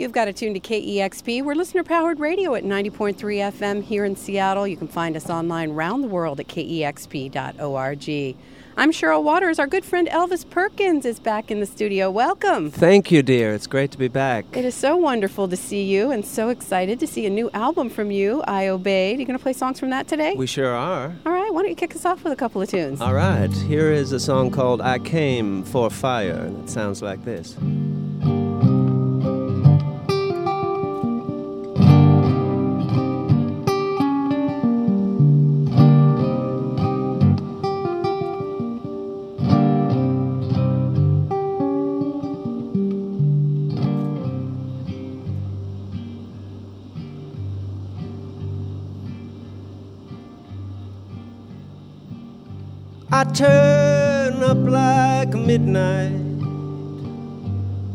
You've got to tune to KEXP. We're listener powered radio at 90.3 FM here in Seattle. You can find us online around the world at kexp.org. I'm Cheryl Waters. Our good friend Elvis Perkins is back in the studio. Welcome. Thank you, dear. It's great to be back. It is so wonderful to see you and so excited to see a new album from you, I Aubade. Are you going to play songs from that today? We sure are. All right, why don't you kick us off with a couple of tunes? All right, here is a song called I Came for Fire, and it sounds like this. I turn up like midnight,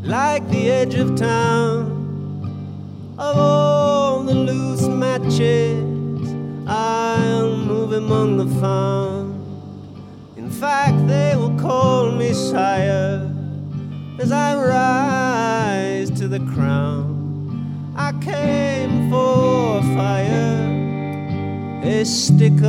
like the edge of town. Of all the loose matches, I will move among the found. In fact, they will call me sire as I rise to the crown. I came for fire, a stick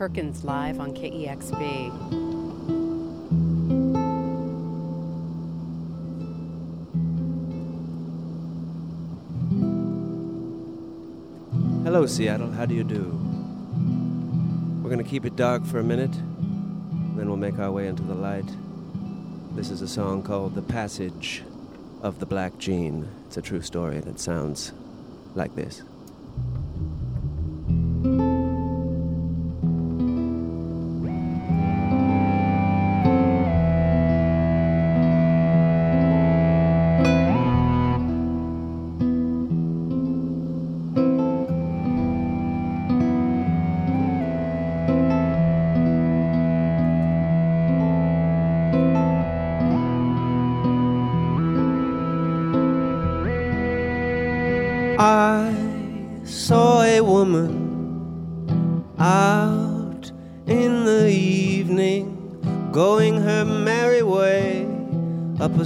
Perkins live on KEXP. Hello, Seattle. How do you do? We're going to keep it dark for a minute, then we'll make our way into the light. This is a song called The Passage of the Black Gene. It's a true story, and it sounds like this.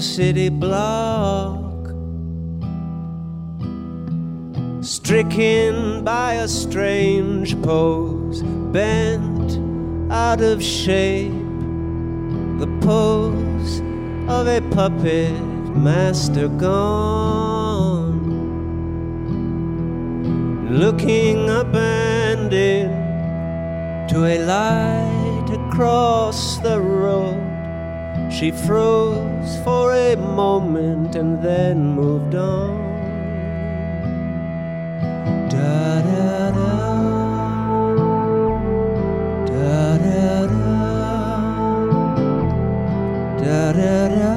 City block. Stricken by a strange pose, bent out of shape, the pose of a puppet master gone. Looking up and in to a light across the road she froze for a moment and then moved on. Da da da. Da da da. Da da da.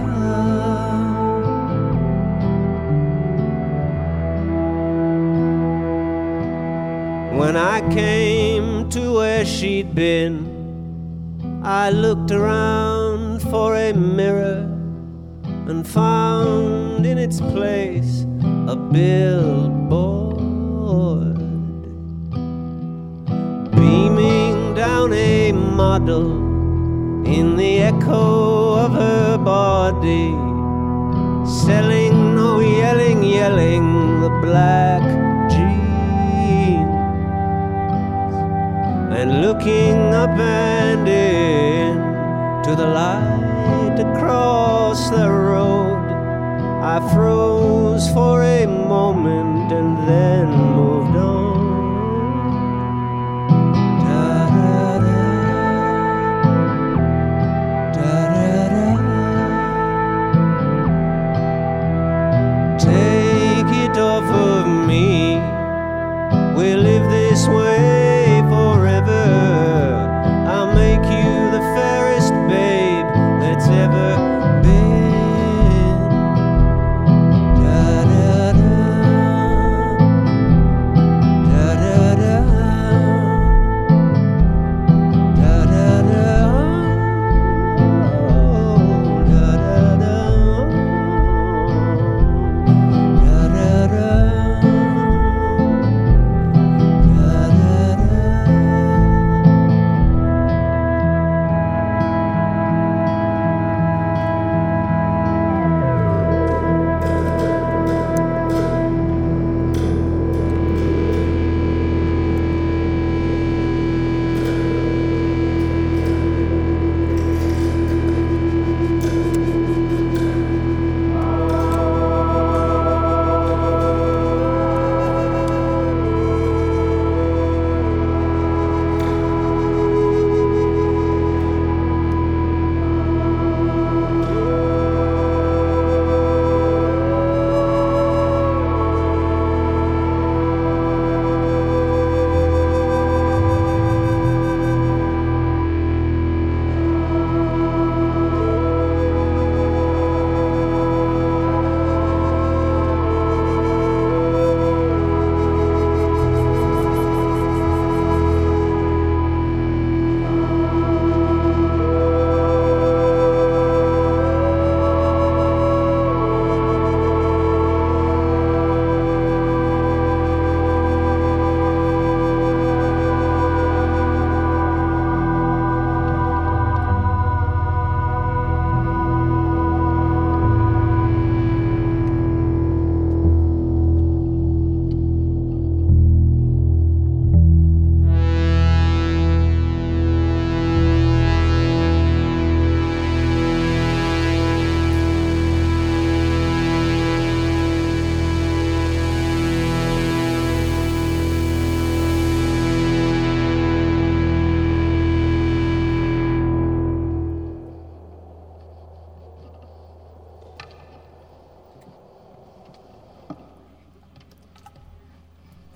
When I came to where she'd been, I looked around for a mirror and found in its place a billboard. Beaming down a model in the echo of her body selling no yelling yelling the black jeans and looking up and in to the light across the road. I froze for a moment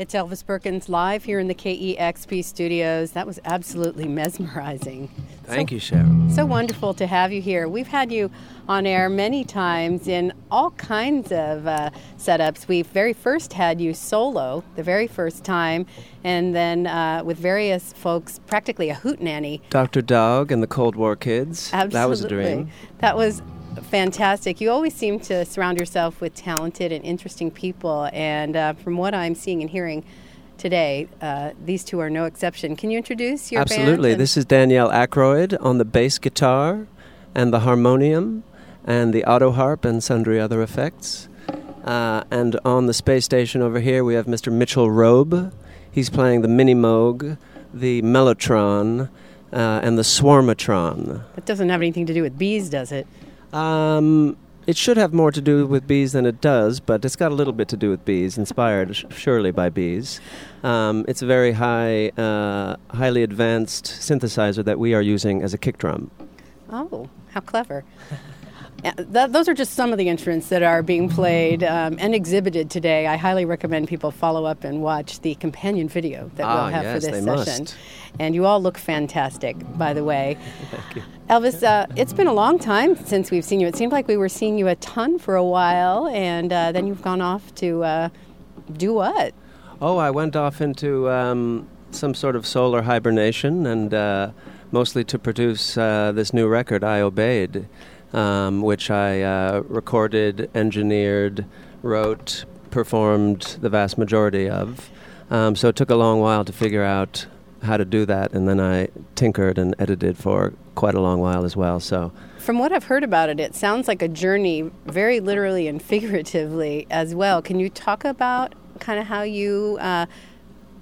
It's Elvis Perkins live here in the KEXP studios. That was absolutely mesmerizing. Thank so, you, Cheryl. So wonderful to have you here. We've had you on air many times in all kinds of uh, setups. We very first had you solo the very first time, and then uh, with various folks, practically a hootenanny. Dr. Dog and the Cold War Kids. Absolutely. That was a dream. That was fantastic. You always seem to surround yourself with talented and interesting people, and uh, from what I'm seeing and hearing today, uh, these two are no exception. Can you introduce your Absolutely. This is Danielle Aykroyd on the bass guitar and the harmonium and the auto harp and sundry other effects. Uh, and on the space station over here, we have Mr. Mitchell Robe. He's playing the Mini Moog, the Mellotron, uh, and the Swarmatron. That doesn't have anything to do with bees, does it? Um, it should have more to do with bees than it does, but it's got a little bit to do with bees, inspired surely by bees. Um, it's a very high, uh, highly advanced synthesizer that we are using as a kick drum. Oh, how clever. That, those are just some of the instruments that are being played um, and exhibited today. I highly recommend people follow up and watch the companion video that ah, we'll have yes, for this they session. Must. And you all look fantastic, by the way. Thank you. Elvis, uh, it's been a long time since we've seen you. It seemed like we were seeing you a ton for a while, and uh, then you've gone off to uh, do what? Oh, I went off into um, some sort of solar hibernation, and uh, mostly to produce uh, this new record, I Aubade um, which I uh, recorded, engineered, wrote, performed the vast majority of. Um, so it took a long while to figure out how to do that, and then I tinkered and edited for quite a long while as well. So. From what I've heard about it, it sounds like a journey, very literally and figuratively as well. Can you talk about kind of how you uh,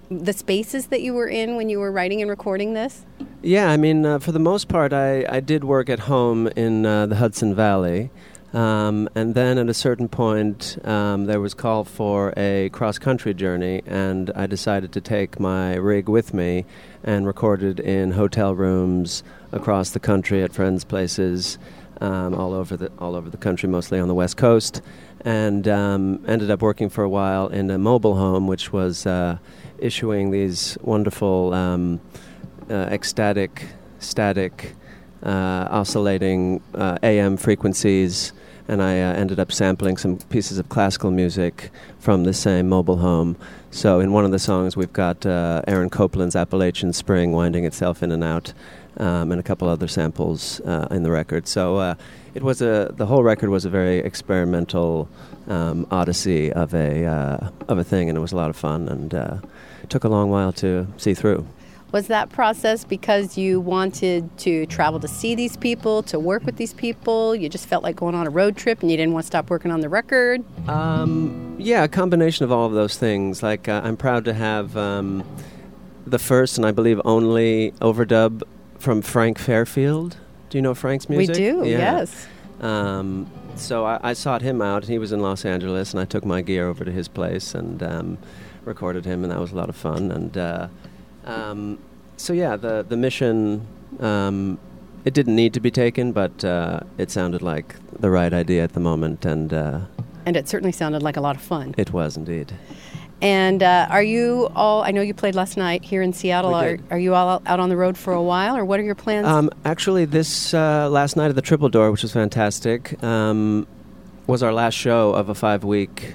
the spaces that you were in when you were writing and recording this? Yeah, I mean, uh, for the most part, I, I did work at home in uh, the Hudson Valley. Um, and then at a certain point, um, there was call for a cross country journey, and I decided to take my rig with me and recorded in hotel rooms across the country at friends' places, um, all over the all over the country, mostly on the West Coast, and um, ended up working for a while in a mobile home, which was uh, issuing these wonderful um, uh, ecstatic, static, uh, oscillating uh, AM frequencies, and I uh, ended up sampling some pieces of classical music from the same mobile home. So in one of the songs, we've got uh, Aaron Copland's Appalachian Spring winding itself in and out. Um, and a couple other samples uh, in the record. So it was a the whole record was a very experimental um, odyssey of a of a thing, and it was a lot of fun and took a long while to see through. Was that process because you wanted to travel to see these people, to work with these people? You just felt like going on a road trip and you didn't want to stop working on the record? Um, yeah, a combination of all of those things. Like, uh, I'm proud to have um, the first and I believe only overdub from Frank Fairfield. Do you know Frank's music? We do, yeah. yes. Um, so I, I, sought him out. He was in Los Angeles, and I took my gear over to his place and um, recorded him, and that was a lot of fun. And uh, um, so yeah, the the mission um, it didn't need to be taken, but uh, it sounded like the right idea at the moment, and uh, and it certainly sounded like a lot of fun. It was indeed. And uh, are you all? I know you played last night here in Seattle. Are, are, you all out on the road for a while, or what are your plans? Um, actually, this uh, last night at the Triple Door, which was fantastic, um, was our last show of a five-week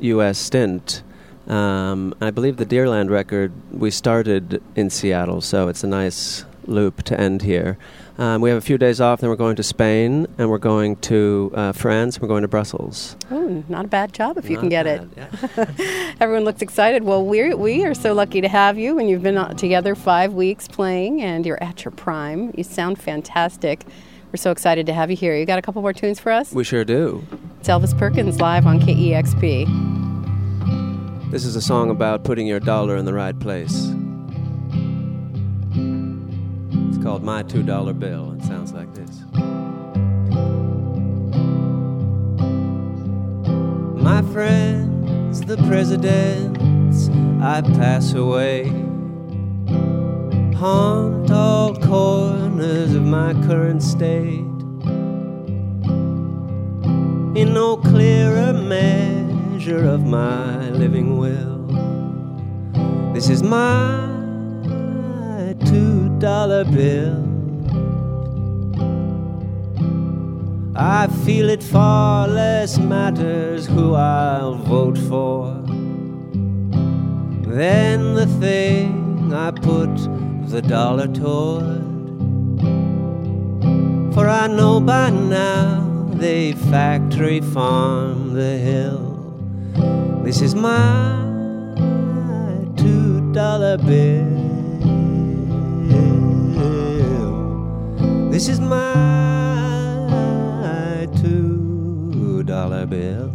U.S. stint. Um, I believe the Dearland record we started in Seattle, so it's a nice loop to end here. Um, we have a few days off, then we're going to Spain, and we're going to uh, France, we're going to Brussels. Oh, not a bad job if not you can get bad, it. Yeah. Everyone looks excited. Well, we we are so lucky to have you, and you've been uh, together five weeks playing, and you're at your prime. You sound fantastic. We're so excited to have you here. You got a couple more tunes for us? We sure do. It's Elvis Perkins live on KEXP. This is a song about putting your dollar in the right place. Called My $2 Bill. It sounds like this. My friends, the presidents, I pass away. Haunt all corners of my current state. In no clearer measure of my living will. This is my two dollar bill. I feel it far less matters who I'll vote for than the thing I put the dollar toward. For I know by now they factory farm the hill. This is my two dollar bill. This is my two dollar bill.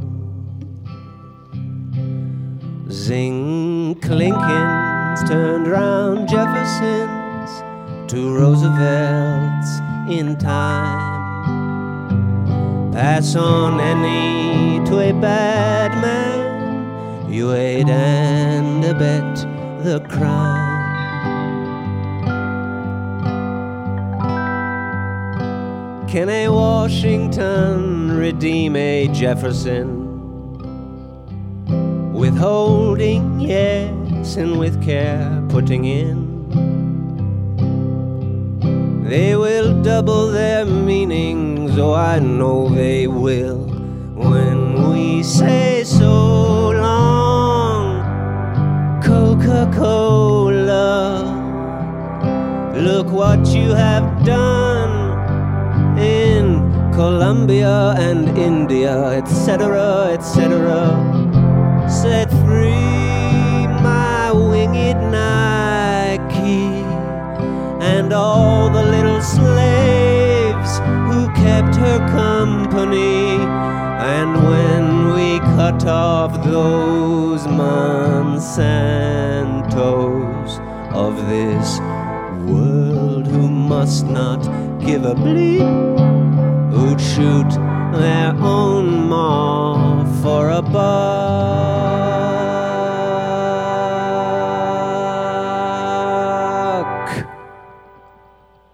Zing Clinkins turned round Jefferson's to Roosevelt's in time. Pass on any to a bad man, you aid and abet the crime. Can a Washington redeem a Jefferson? Withholding, yes, and with care putting in. They will double their meanings, oh, I know they will. When we say so long, Coca Cola, look what you have done Colombia and India, etc., etc. Set free my winged Nike and all the little slaves who kept her company. And when we cut off those Monsantos of this world who must not give a bleep, shoot their own ma for a buck.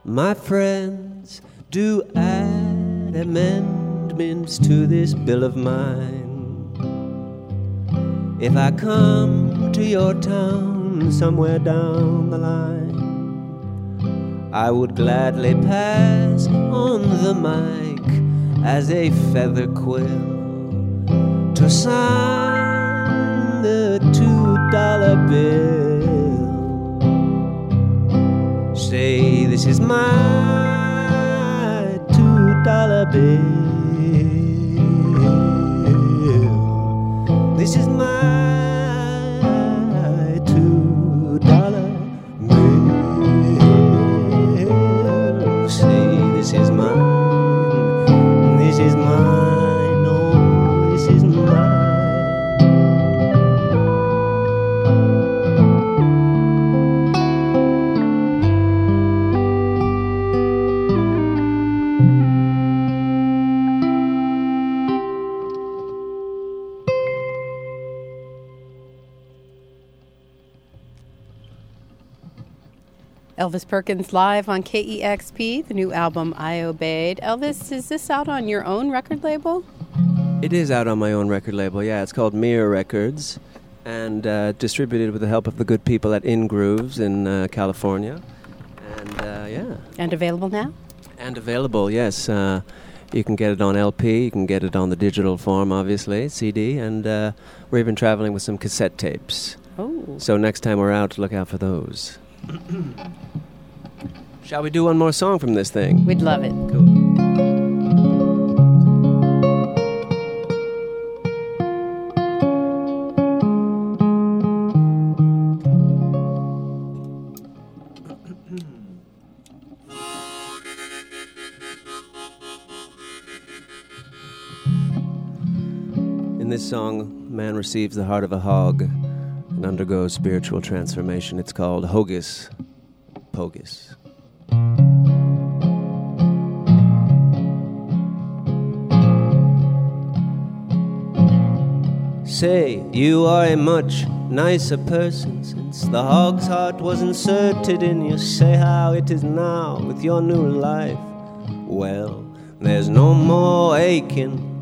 My friends, do add amendments to this bill of mine. If I come to your town somewhere down the line, I would gladly pass on the mic as a feather quill to sign the two dollar bill. Say, this is my two dollar bill. This is my Elvis Perkins live on KEXP, the new album I Aubade. Elvis, is this out on your own record label? It is out on my own record label. Yeah, it's called Mirror Records, and uh, distributed with the help of the good people at INgrooves in uh, California. And uh, yeah, And available now? and available. Yes, uh, you can get it on LP. You can get it on the digital form, obviously, CD, and uh, we're even traveling with some cassette tapes. Oh. So next time we're out, look out for those. Shall we do one more song from this thing? We'd love it. Cool. In this song, man receives the heart of a hog undergoes spiritual transformation. It's called Hogus Pogus. Say, you are a much nicer person since the hog's heart was inserted in you. Say how it is now with your new life. Well, there's no more aching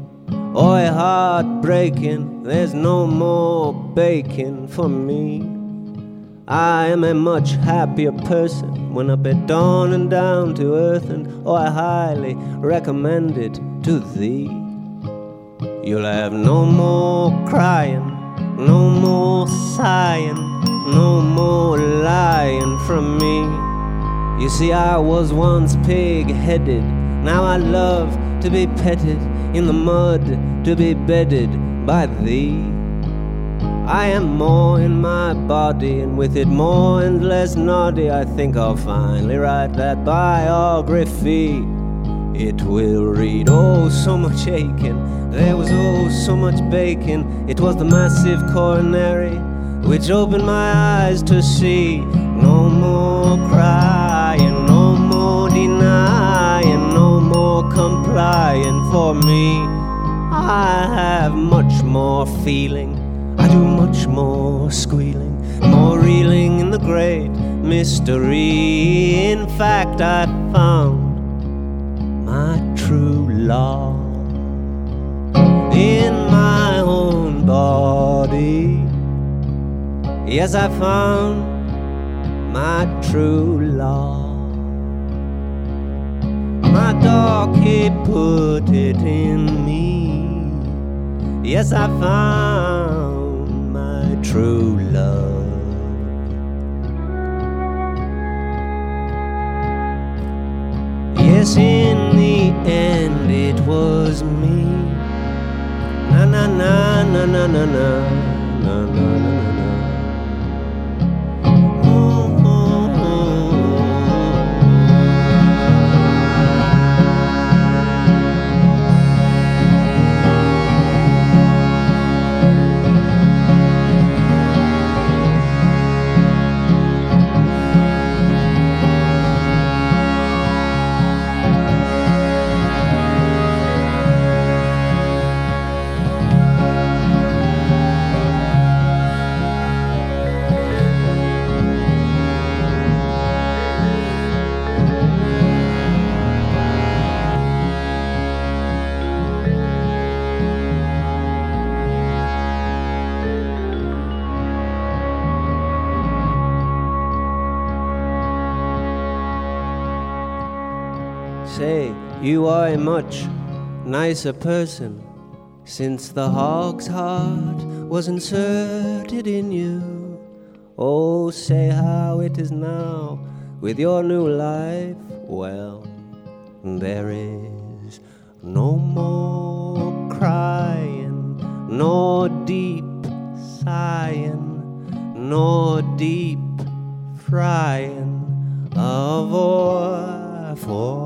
or a heart breaking. There's no more bacon for me. I am a much happier person when up at dawn and down to earth, and oh, I highly recommend it to thee. You'll have no more crying, no more sighing, no more lying from me. You see, I was once pig headed, now I love to be petted in the mud, to be bedded by thee. I am more in my body, and with it more and less naughty. I think I'll finally write that biography. It will read, oh, so much aching. There was, oh, so much bacon. It was the massive coronary which opened my eyes to see. No more crying, complying for me. I have much more feeling I do much more squealing, more reeling in the great mystery. In fact, I found my true love in my own body. Yes, I found my true love. Dog, he put it in me. Yes, I found my true love. Yes, in the end it was me. Na na na na na na na na You are a much nicer person since the hog's heart was inserted in you. Oh, say how it is now with your new life. Well, there is no more crying, nor deep sighing, nor deep frying of oil for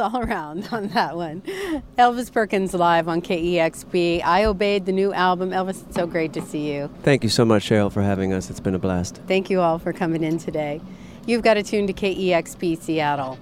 All around on that one. Elvis Perkins live on KEXP. I Aubade the new album. Elvis, it's so great to see you. Thank you so much, Cheryl, for having us. It's been a blast. Thank you all for coming in today. You've got to tune to KEXP Seattle.